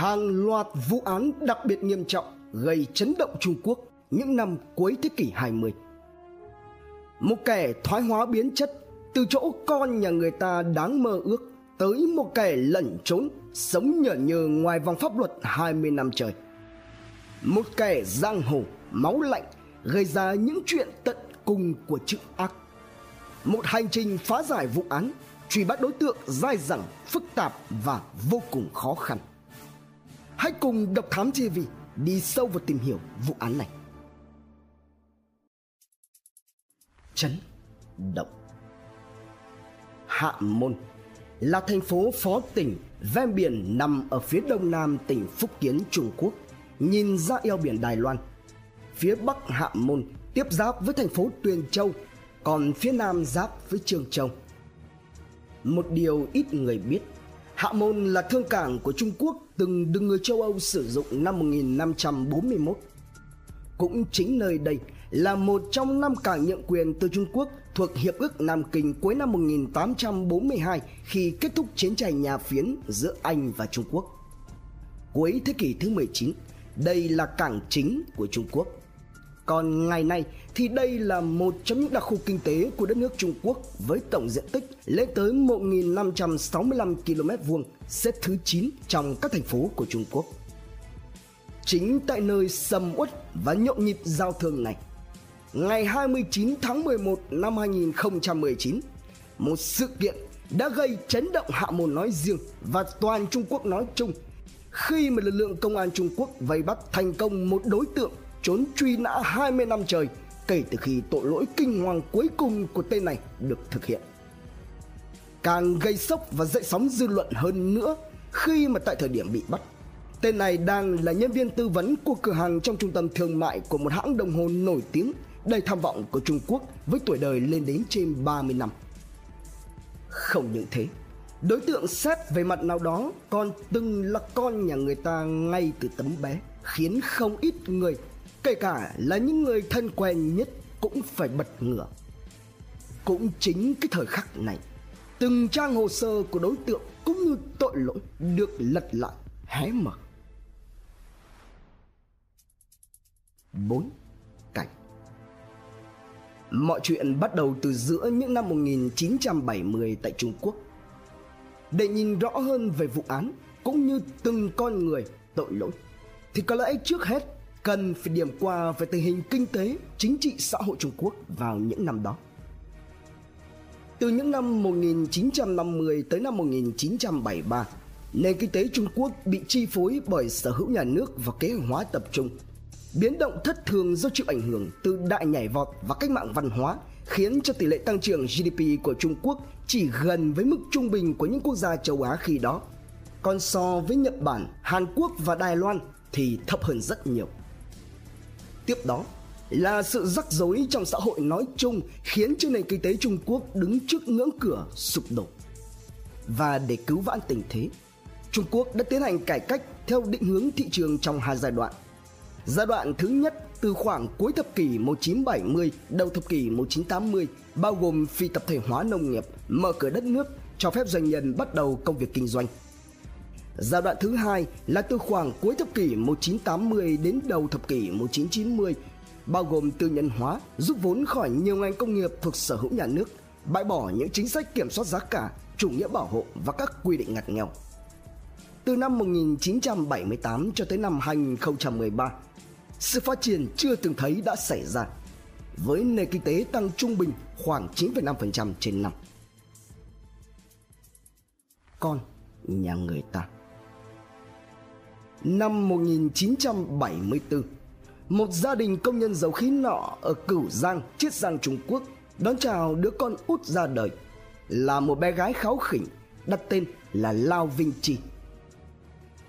hàng loạt vụ án đặc biệt nghiêm trọng gây chấn động Trung Quốc những năm cuối thế kỷ 20. Một kẻ thoái hóa biến chất từ chỗ con nhà người ta đáng mơ ước tới một kẻ lẩn trốn sống nhở nhờ ngoài vòng pháp luật 20 năm trời. Một kẻ giang hồ máu lạnh gây ra những chuyện tận cùng của chữ ác. Một hành trình phá giải vụ án, truy bắt đối tượng dai dẳng, phức tạp và vô cùng khó khăn. Hãy cùng Độc Thám TV đi sâu vào tìm hiểu vụ án này. Chấn động Hạ Môn là thành phố phó tỉnh ven biển nằm ở phía đông nam tỉnh Phúc Kiến Trung Quốc, nhìn ra eo biển Đài Loan. Phía bắc Hạ Môn tiếp giáp với thành phố Tuyền Châu, còn phía nam giáp với Trường Châu. Một điều ít người biết, Hạ Môn là thương cảng của Trung Quốc từng được người châu Âu sử dụng năm 1541. Cũng chính nơi đây là một trong năm cảng nhượng quyền từ Trung Quốc thuộc Hiệp ước Nam Kinh cuối năm 1842 khi kết thúc chiến tranh nhà phiến giữa Anh và Trung Quốc. Cuối thế kỷ thứ 19, đây là cảng chính của Trung Quốc. Còn ngày nay thì đây là một trong những đặc khu kinh tế của đất nước Trung Quốc với tổng diện tích lên tới 1.565 km vuông, xếp thứ 9 trong các thành phố của Trung Quốc. Chính tại nơi sầm uất và nhộn nhịp giao thương này, ngày 29 tháng 11 năm 2019, một sự kiện đã gây chấn động hạ môn nói riêng và toàn Trung Quốc nói chung khi mà lực lượng công an Trung Quốc vây bắt thành công một đối tượng trốn truy nã 20 năm trời kể từ khi tội lỗi kinh hoàng cuối cùng của tên này được thực hiện. Càng gây sốc và dậy sóng dư luận hơn nữa khi mà tại thời điểm bị bắt, tên này đang là nhân viên tư vấn của cửa hàng trong trung tâm thương mại của một hãng đồng hồ nổi tiếng đầy tham vọng của Trung Quốc với tuổi đời lên đến trên 30 năm. Không những thế, đối tượng xét về mặt nào đó còn từng là con nhà người ta ngay từ tấm bé khiến không ít người kể cả là những người thân quen nhất cũng phải bật ngửa. Cũng chính cái thời khắc này, từng trang hồ sơ của đối tượng cũng như tội lỗi được lật lại, hé mở. Bốn, cảnh. Mọi chuyện bắt đầu từ giữa những năm 1970 tại Trung Quốc. Để nhìn rõ hơn về vụ án cũng như từng con người tội lỗi, thì có lẽ trước hết cần phải điểm qua về tình hình kinh tế, chính trị xã hội Trung Quốc vào những năm đó. Từ những năm 1950 tới năm 1973, nền kinh tế Trung Quốc bị chi phối bởi sở hữu nhà nước và kế hoạch hóa tập trung. Biến động thất thường do chịu ảnh hưởng từ đại nhảy vọt và cách mạng văn hóa khiến cho tỷ lệ tăng trưởng GDP của Trung Quốc chỉ gần với mức trung bình của những quốc gia châu Á khi đó. Còn so với Nhật Bản, Hàn Quốc và Đài Loan thì thấp hơn rất nhiều. Tiếp đó là sự rắc rối trong xã hội nói chung khiến cho nền kinh tế Trung Quốc đứng trước ngưỡng cửa sụp đổ. Và để cứu vãn tình thế, Trung Quốc đã tiến hành cải cách theo định hướng thị trường trong hai giai đoạn. Giai đoạn thứ nhất từ khoảng cuối thập kỷ 1970 đầu thập kỷ 1980 bao gồm phi tập thể hóa nông nghiệp, mở cửa đất nước, cho phép doanh nhân bắt đầu công việc kinh doanh – Giai đoạn thứ hai là từ khoảng cuối thập kỷ 1980 đến đầu thập kỷ 1990, bao gồm tư nhân hóa, rút vốn khỏi nhiều ngành công nghiệp thuộc sở hữu nhà nước, bãi bỏ những chính sách kiểm soát giá cả, chủ nghĩa bảo hộ và các quy định ngặt nghèo. Từ năm 1978 cho tới năm 2013, sự phát triển chưa từng thấy đã xảy ra, với nền kinh tế tăng trung bình khoảng 9,5% trên năm. Con nhà người ta Năm 1974, một gia đình công nhân dầu khí nọ ở Cửu Giang, Chiết Giang Trung Quốc đón chào đứa con út ra đời là một bé gái kháu khỉnh đặt tên là Lao Vinh Chi.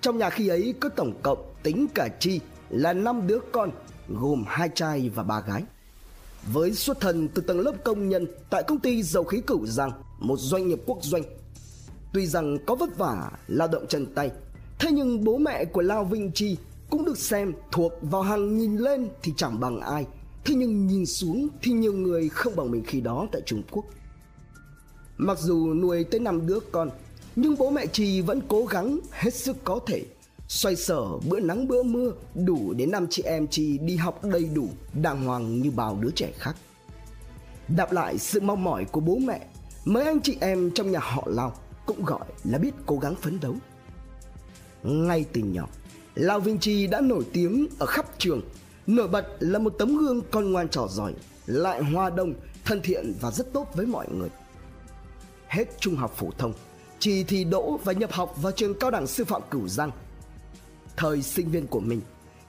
Trong nhà khi ấy có tổng cộng tính cả Chi là năm đứa con gồm hai trai và ba gái. Với xuất thân từ tầng lớp công nhân tại công ty dầu khí Cửu Giang, một doanh nghiệp quốc doanh. Tuy rằng có vất vả lao động chân tay Thế nhưng bố mẹ của Lao Vinh Chi cũng được xem thuộc vào hàng nhìn lên thì chẳng bằng ai. Thế nhưng nhìn xuống thì nhiều người không bằng mình khi đó tại Trung Quốc. Mặc dù nuôi tới năm đứa con, nhưng bố mẹ Chi vẫn cố gắng hết sức có thể Xoay sở bữa nắng bữa mưa đủ để năm chị em Chi đi học đầy đủ, đàng hoàng như bao đứa trẻ khác. Đáp lại sự mong mỏi của bố mẹ, mấy anh chị em trong nhà họ Lao cũng gọi là biết cố gắng phấn đấu. Ngay từ nhỏ, Lao Vinci Chi đã nổi tiếng ở khắp trường, nổi bật là một tấm gương con ngoan trò giỏi, lại hoa đông, thân thiện và rất tốt với mọi người. Hết trung học phổ thông, Chi thi đỗ và nhập học vào trường cao đẳng sư phạm Cửu Giang. Thời sinh viên của mình,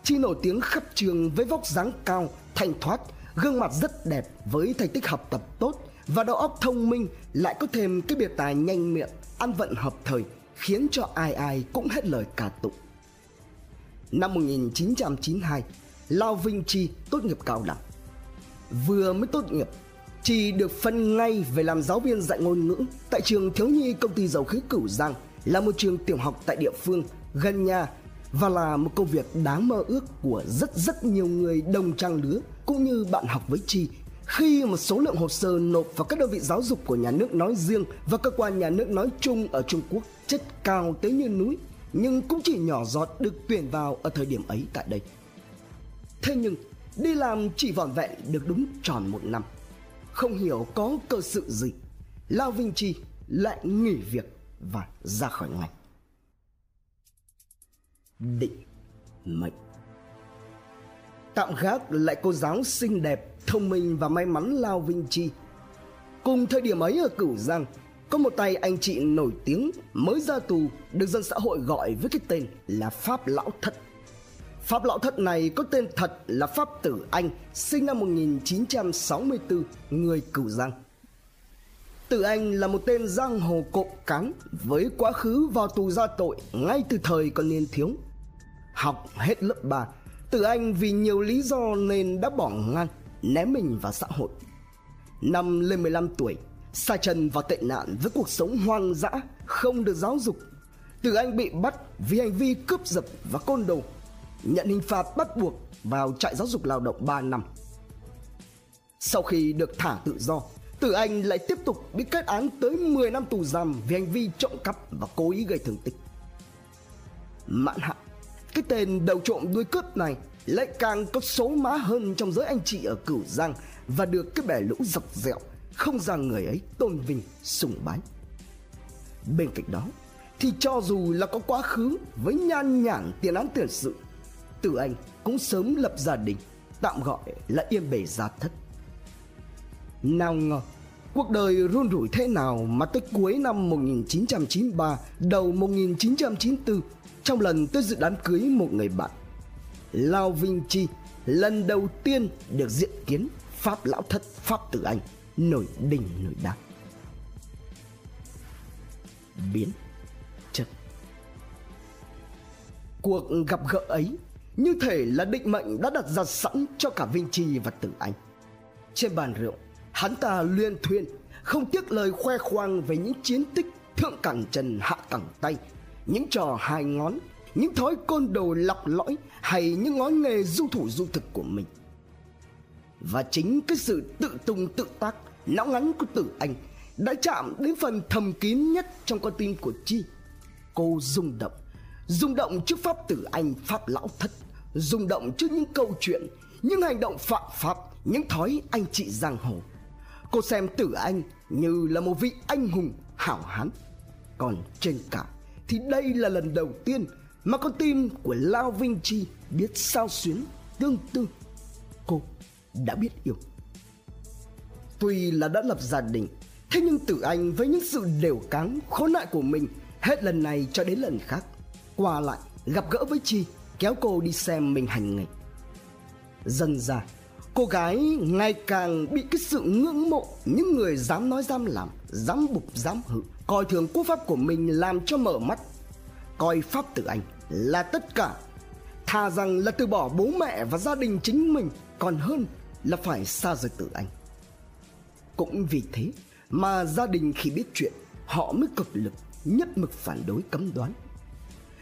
Chi nổi tiếng khắp trường với vóc dáng cao, thanh thoát, gương mặt rất đẹp với thành tích học tập tốt và đầu óc thông minh lại có thêm cái biệt tài nhanh miệng, ăn vận hợp thời khiến cho ai ai cũng hết lời cả tụng. Năm 1992, Lao Vinh Chi tốt nghiệp cao đẳng. Vừa mới tốt nghiệp, Chi được phân ngay về làm giáo viên dạy ngôn ngữ tại trường thiếu nhi công ty dầu khí Cửu Giang là một trường tiểu học tại địa phương gần nhà và là một công việc đáng mơ ước của rất rất nhiều người đồng trang lứa cũng như bạn học với Chi khi mà số lượng hồ sơ nộp vào các đơn vị giáo dục của nhà nước nói riêng và cơ quan nhà nước nói chung ở Trung Quốc chất cao tới như núi nhưng cũng chỉ nhỏ giọt được tuyển vào ở thời điểm ấy tại đây. Thế nhưng đi làm chỉ vỏn vẹn được đúng tròn một năm. Không hiểu có cơ sự gì, Lao Vinh Chi lại nghỉ việc và ra khỏi ngành. Định mệnh Tạm gác lại cô giáo xinh đẹp, thông minh và may mắn Lao Vinh Chi. Cùng thời điểm ấy ở Cửu Giang, có một tay anh chị nổi tiếng mới ra tù được dân xã hội gọi với cái tên là Pháp Lão Thất. Pháp Lão Thất này có tên thật là Pháp Tử Anh, sinh năm 1964, người Cửu Giang. Tử Anh là một tên giang hồ cộng cán với quá khứ vào tù ra tội ngay từ thời còn niên thiếu. Học hết lớp 3, Tử Anh vì nhiều lý do nên đã bỏ ngang, ném mình vào xã hội. Năm lên 15 tuổi, xa chân vào tệ nạn với cuộc sống hoang dã, không được giáo dục. Tử Anh bị bắt vì hành vi cướp giật và côn đồ, nhận hình phạt bắt buộc vào trại giáo dục lao động 3 năm. Sau khi được thả tự do, Tử Anh lại tiếp tục bị kết án tới 10 năm tù giam vì hành vi trộm cắp và cố ý gây thương tích. Mãn hạn, cái tên đầu trộm đuôi cướp này lại càng có số má hơn trong giới anh chị ở Cửu Giang và được cái bè lũ dọc dẹo, không ra người ấy tôn vinh, sùng bái. Bên cạnh đó, thì cho dù là có quá khứ với nhan nhản tiền án tiền sự, tử anh cũng sớm lập gia đình, tạm gọi là yên bề gia thất. Nào ngờ cuộc đời run rủi thế nào mà tới cuối năm 1993 đầu 1994 trong lần tôi dự đám cưới một người bạn? Lao Vinh Chi lần đầu tiên được diện kiến Pháp Lão Thất Pháp Tử Anh nổi đình nổi đám biến chất cuộc gặp gỡ ấy như thể là định mệnh đã đặt ra sẵn cho cả Vinh Chi và Tử Anh. Trên bàn rượu, hắn ta luyên thuyên, không tiếc lời khoe khoang về những chiến tích thượng cẳng chân hạ cẳng tay, những trò hai ngón, những thói côn đồ lọc lõi hay những ngón nghề du thủ du thực của mình. Và chính cái sự tự tung tự tác não ngắn của tử anh đã chạm đến phần thầm kín nhất trong con tim của chi. Cô rung động rung động trước pháp tử anh pháp lão thất rung động trước những câu chuyện những hành động phạm pháp những thói anh chị giang hồ cô xem tử anh như là một vị anh hùng hảo hán. Còn trên cả, thì đây là lần đầu tiên mà con tim của lao vinh chi biết sao xuyến tương tư. Cô đã biết yêu. Tuy là đã lập gia đình, Thế nhưng Tử Anh với những sự đều cáng, khốn nạn của mình Hết lần này cho đến lần khác, Qua lại gặp gỡ với Chi, Kéo cô đi xem mình hành nghề. Dần ra Cô gái ngày càng bị cái sự ngưỡng mộ, Những người dám nói dám làm, Dám bục, dám hự. Coi thường quốc pháp của mình làm cho mở mắt. Coi pháp tử anh là tất cả. Thà rằng là từ bỏ bố mẹ và gia đình chính mình, Còn hơn là phải xa rời tử anh. Cũng vì thế mà gia đình khi biết chuyện, họ mới cực lực, nhất mực phản đối, cấm đoán.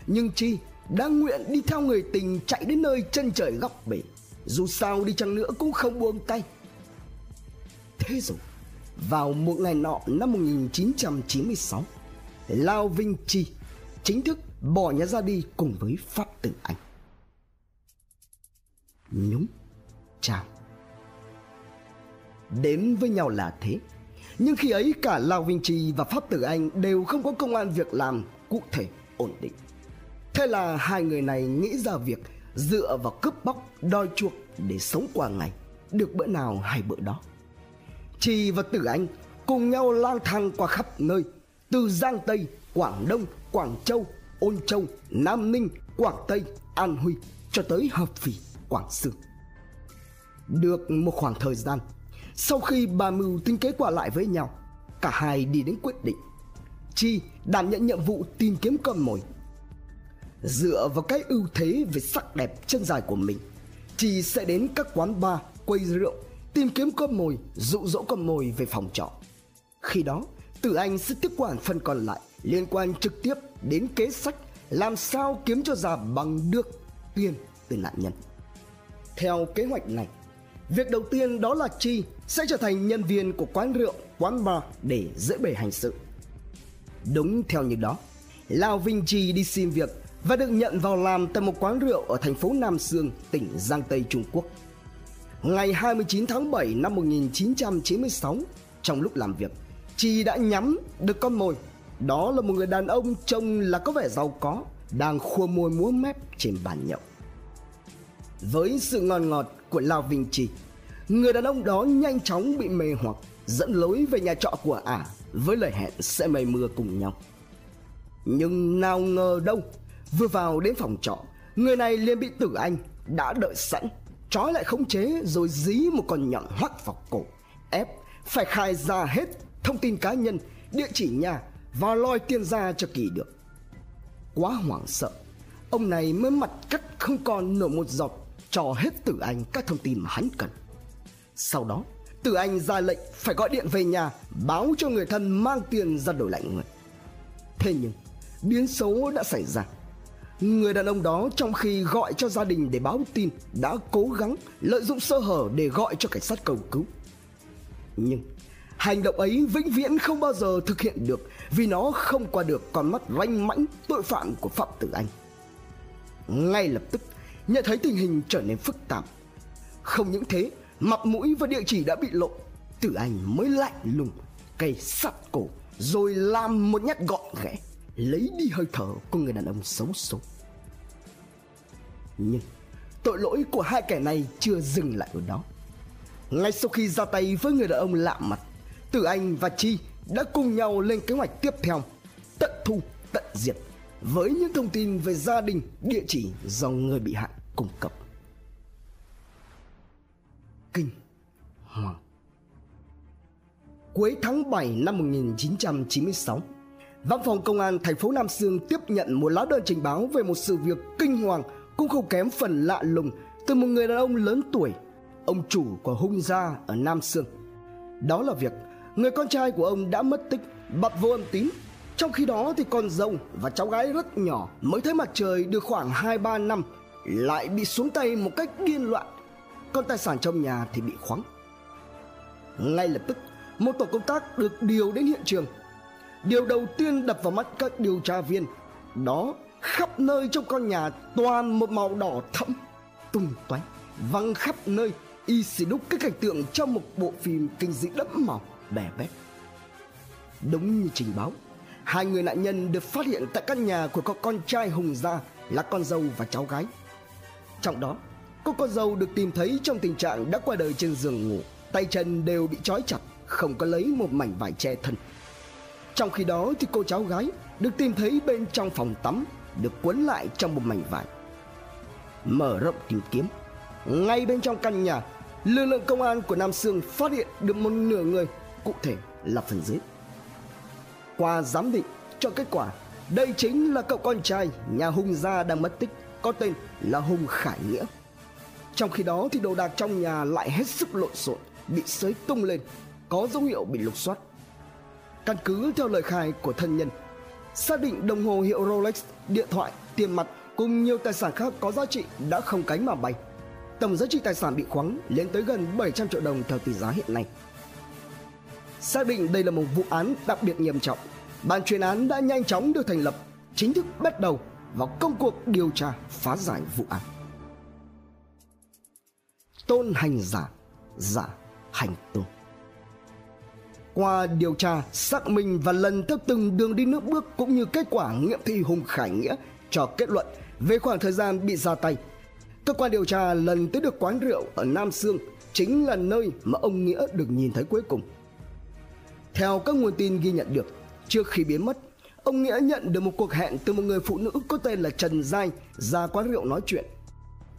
Nhưng Chi đang nguyện đi theo người tình chạy đến nơi chân trời góc bể dù sao đi chăng nữa cũng không buông tay. Thế rồi, vào một ngày nọ năm 1996, Lao Vinh Chi chính thức bỏ nhà ra đi cùng với Pháp Tử Anh. Nhúng, chào. Đến với nhau là thế, nhưng khi ấy cả Lao Vinh Chi và Pháp Tử Anh đều không có công an việc làm cụ thể ổn định. Thế là hai người này nghĩ ra việc dựa vào cướp bóc đòi chuộc để sống qua ngày, được bữa nào hay bữa đó. Trì và Tử Anh cùng nhau lang thang qua khắp nơi, từ Giang Tây, Quảng Đông, Quảng Châu, Ôn Châu, Nam Ninh, Quảng Tây, An Huy cho tới Hợp Phì, Quảng Sương. Được một khoảng thời gian, sau khi bà mưu tính kế qua lại với nhau, cả hai đi đến quyết định. Chi đảm nhận nhiệm vụ tìm kiếm con mồi. Dựa vào cái ưu thế về sắc đẹp chân dài của mình, Chi sẽ đến các quán bar, quầy rượu tìm kiếm con mồi, dụ dỗ con mồi về phòng trọ. Khi đó, Tử Anh sẽ tiếp quản phần còn lại liên quan trực tiếp đến kế sách làm sao kiếm cho ra bằng được tiền từ nạn nhân. Theo kế hoạch này, việc đầu tiên đó là Chi sẽ trở thành nhân viên của quán rượu, quán bar để dễ bề hành sự. Đúng theo như đó, Lao Vinh Chi đi xin việc và được nhận vào làm tại một quán rượu ở thành phố Nam Sương, tỉnh Giang Tây Trung Quốc. Ngày 29 tháng 7 năm 1996, trong lúc làm việc, Chi đã nhắm được con mồi. Đó là một người đàn ông trông là có vẻ giàu có, đang khua môi múa mép trên bàn nhậu. Với sự ngon ngọt của Lao Vinh Chi, người đàn ông đó nhanh chóng bị mê hoặc dẫn lối về nhà trọ của ả với lời hẹn sẽ mây mưa cùng nhau. Nhưng nào ngờ đâu, vừa vào đến phòng trọ, người này liền bị Tử Anh đã đợi sẵn, trói lại khống chế rồi dí một con nhọn hoắt vào cổ, ép phải khai ra hết thông tin cá nhân, địa chỉ nhà và loi tiền ra cho kỳ được. Quá hoảng sợ, ông này mới mặt cắt không còn nổi một giọt cho hết Tử Anh các thông tin mà hắn cần. Sau đó, Tử Anh ra lệnh phải gọi điện về nhà báo cho người thân mang tiền ra đổi lại người. Thế nhưng, biến số đã xảy ra. Người đàn ông đó trong khi gọi cho gia đình để báo tin đã cố gắng lợi dụng sơ hở để gọi cho cảnh sát cầu cứu. Nhưng hành động ấy vĩnh viễn không bao giờ thực hiện được vì nó không qua được con mắt ranh mãnh tội phạm của Phạm Tử Anh. Ngay lập tức, nhận thấy tình hình trở nên phức tạp. Không những thế, mặt mũi và địa chỉ đã bị lộ, Tử Anh mới lạnh lùng, cây sắt cổ rồi làm một nhát gọn ghẽ, lấy đi hơi thở của người đàn ông xấu số. Nhưng tội lỗi của hai kẻ này chưa dừng lại ở đó. Ngay sau khi ra tay với người đàn ông lạ mặt, Tử Anh và Chi đã cùng nhau lên kế hoạch tiếp theo, tận thu, tận diệt với những thông tin về gia đình, địa chỉ do người bị hại cung cấp. Kinh Hoàng Cuối tháng 7 năm 1996, Văn phòng Công an thành phố Nam Sương tiếp nhận một lá đơn trình báo về một sự việc kinh hoàng cũng không kém phần lạ lùng từ một người đàn ông lớn tuổi, ông chủ của hung gia ở Nam Sương. Đó là việc người con trai của ông đã mất tích, bật vô âm tín. Trong khi đó thì con dâu và cháu gái rất nhỏ mới thấy mặt trời được khoảng 2-3 năm lại bị xuống tay một cách điên loạn. Còn tài sản trong nhà thì bị khoáng. Ngay lập tức, một tổ công tác được điều đến hiện trường. Điều đầu tiên đập vào mắt các điều tra viên, đó khắp nơi trong con nhà toàn một màu đỏ thẫm, tung toánh văng khắp nơi, y xì đúc cái cảnh tượng trong một bộ phim kinh dị đẫm màu, bè bét. Đúng như trình báo, hai người nạn nhân được phát hiện tại căn nhà của có con trai hùng gia là con dâu và cháu gái. Trong đó, cô con dâu được tìm thấy trong tình trạng đã qua đời trên giường ngủ, tay chân đều bị trói chặt, không có lấy một mảnh vải che thân trong khi đó thì cô cháu gái được tìm thấy bên trong phòng tắm, được quấn lại trong một mảnh vải. Mở rộng tìm kiếm, ngay bên trong căn nhà, lực lượng công an của nam sương phát hiện được một nửa người, cụ thể là phần dưới. Qua giám định cho kết quả, đây chính là cậu con trai nhà hùng gia đang mất tích, có tên là hùng khải nghĩa. Trong khi đó thì đồ đạc trong nhà lại hết sức lộn xộn, bị xới tung lên, có dấu hiệu bị lục soát căn cứ theo lời khai của thân nhân xác định đồng hồ hiệu Rolex, điện thoại, tiền mặt cùng nhiều tài sản khác có giá trị đã không cánh mà bay. Tổng giá trị tài sản bị khoáng lên tới gần 700 triệu đồng theo tỷ giá hiện nay. Xác định đây là một vụ án đặc biệt nghiêm trọng, ban chuyên án đã nhanh chóng được thành lập, chính thức bắt đầu vào công cuộc điều tra phá giải vụ án tôn hành giả giả hành tôn qua điều tra, xác minh và lần theo từng đường đi nước bước cũng như kết quả nghiệm thi hùng khải nghĩa cho kết luận về khoảng thời gian bị ra tay. Cơ quan điều tra lần tới được quán rượu ở nam sương chính là nơi mà ông nghĩa được nhìn thấy cuối cùng. Theo các nguồn tin ghi nhận được, trước khi biến mất, ông nghĩa nhận được một cuộc hẹn từ một người phụ nữ có tên là trần giai ra quán rượu nói chuyện.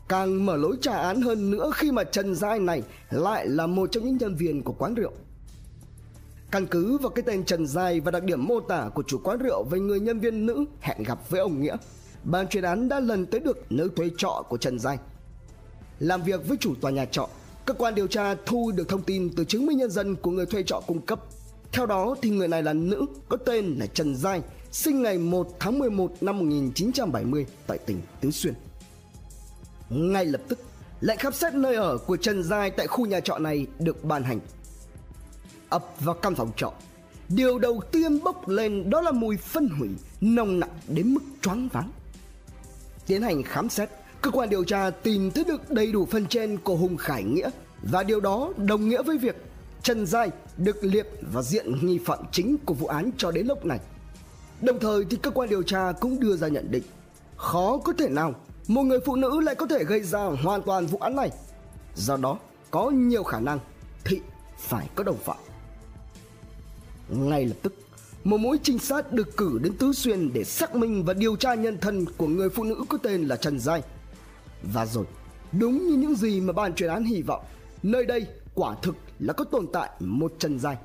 Càng mở lối trả án hơn nữa khi mà trần giai này lại là một trong những nhân viên của quán rượu. Căn cứ vào cái tên Trần dài và đặc điểm mô tả của chủ quán rượu về người nhân viên nữ hẹn gặp với ông Nghĩa, ban chuyên án đã lần tới được nơi thuê trọ của Trần dài. Làm việc với chủ tòa nhà trọ, cơ quan điều tra thu được thông tin từ chứng minh nhân dân của người thuê trọ cung cấp. Theo đó thì người này là nữ, có tên là Trần Giai, sinh ngày 1 tháng 11 năm 1970 tại tỉnh Tứ Xuyên. Ngay lập tức, lệnh khám xét nơi ở của Trần Giai tại khu nhà trọ này được ban hành ập vào căn phòng trọ. Điều đầu tiên bốc lên đó là mùi phân hủy, nồng nặc đến mức choáng váng. Tiến hành khám xét, cơ quan điều tra tìm thấy được đầy đủ phần trên của hùng khải nghĩa và điều đó đồng nghĩa với việc trần giai được liệt vào diện nghi phạm chính của vụ án cho đến lúc này. Đồng thời thì cơ quan điều tra cũng đưa ra nhận định, khó có thể nào một người phụ nữ lại có thể gây ra hoàn toàn vụ án này. Do đó, có nhiều khả năng thị phải có đồng phạm ngay lập tức, một mũi trinh sát được cử đến Tứ Xuyên để xác minh và điều tra nhân thân của người phụ nữ có tên là Trần Giai. Và rồi, đúng như những gì mà ban chuyên án hy vọng, nơi đây quả thực là có tồn tại một Trần Giai.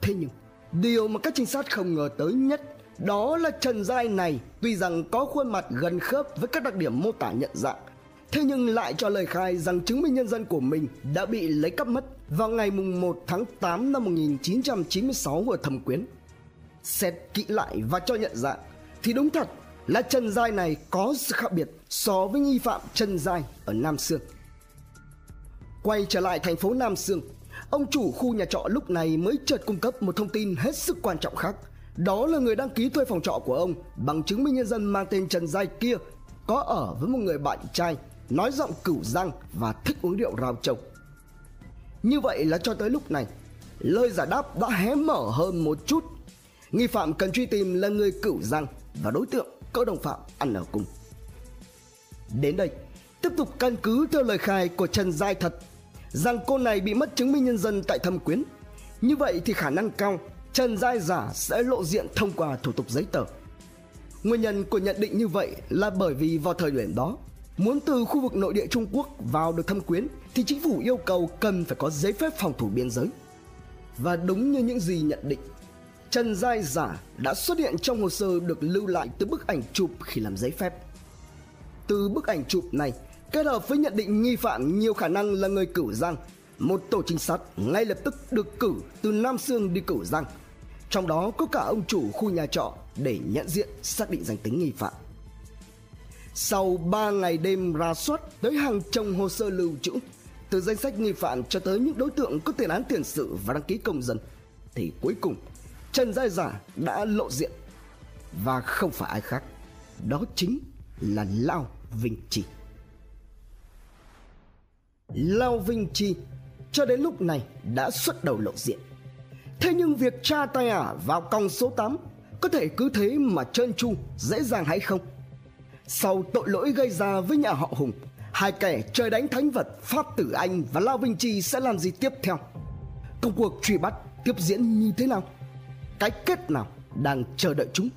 Thế nhưng, điều mà các trinh sát không ngờ tới nhất đó là Trần Giai này tuy rằng có khuôn mặt gần khớp với các đặc điểm mô tả nhận dạng Thế nhưng lại cho lời khai rằng chứng minh nhân dân của mình đã bị lấy cắp mất vào ngày 1 tháng 8 năm 1996 ở Thẩm Quyến. Xét kỹ lại và cho nhận dạng thì đúng thật là Trần Giai này có sự khác biệt so với nghi phạm Trần Giai ở Nam Sương. Quay trở lại thành phố Nam Sương, ông chủ khu nhà trọ lúc này mới chợt cung cấp một thông tin hết sức quan trọng khác. Đó là người đăng ký thuê phòng trọ của ông bằng chứng minh nhân dân mang tên Trần Giai kia có ở với một người bạn trai nói giọng cửu răng và thích uống rượu rào trồng. Như vậy là cho tới lúc này, lời giải đáp đã hé mở hơn một chút. Nghi phạm cần truy tìm là người cửu răng và đối tượng có đồng phạm ăn ở cùng. Đến đây, tiếp tục căn cứ theo lời khai của Trần Giai thật rằng cô này bị mất chứng minh nhân dân tại thâm quyến. Như vậy thì khả năng cao Trần Giai giả sẽ lộ diện thông qua thủ tục giấy tờ. Nguyên nhân của nhận định như vậy là bởi vì vào thời điểm đó Muốn từ khu vực nội địa Trung Quốc vào được thâm quyến thì chính phủ yêu cầu cần phải có giấy phép phòng thủ biên giới. Và đúng như những gì nhận định, Trần Giai Giả đã xuất hiện trong hồ sơ được lưu lại từ bức ảnh chụp khi làm giấy phép. Từ bức ảnh chụp này, kết hợp với nhận định nghi phạm nhiều khả năng là người cửu giang, một tổ trinh sát ngay lập tức được cử từ Nam Sương đi cửu giang. Trong đó có cả ông chủ khu nhà trọ để nhận diện xác định danh tính nghi phạm. Sau 3 ngày đêm ra soát tới hàng trăm hồ sơ lưu trữ, từ danh sách nghi phạm cho tới những đối tượng có tiền án tiền sự và đăng ký công dân, thì cuối cùng Trần Gia Giả đã lộ diện và không phải ai khác, đó chính là Lao Vinh Chi. Lao Vinh Chi cho đến lúc này đã xuất đầu lộ diện. Thế nhưng việc tra tay ả vào còng số 8 có thể cứ thế mà trơn tru dễ dàng hay không? Sau tội lỗi gây ra với nhà họ Hùng, hai kẻ trời đánh thánh vật Pháp Tử Anh và Lao Vinh Chi sẽ làm gì tiếp theo? Công cuộc truy bắt tiếp diễn như thế nào? Cái kết nào đang chờ đợi chúng?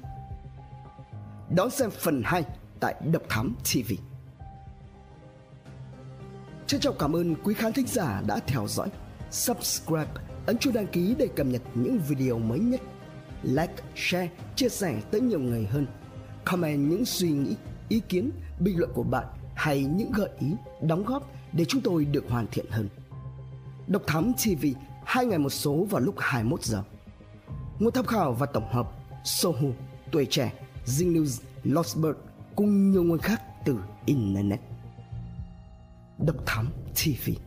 Đón xem phần 2 tại Độc Thám TV. Trân trọng cảm ơn quý khán thính giả đã theo dõi. Subscribe, ấn chuông đăng ký để cập nhật những video mới nhất. Like, share, chia sẻ tới nhiều người hơn. Comment những suy nghĩ ý kiến, bình luận của bạn hay những gợi ý, đóng góp để chúng tôi được hoàn thiện hơn. Độc Thám TV hai ngày một số vào lúc 21 giờ. Nguồn tham khảo và tổng hợp Sohu, Tuổi Trẻ, Zing News, Lostberg cùng nhiều nguồn khác từ Internet. Độc Thám TV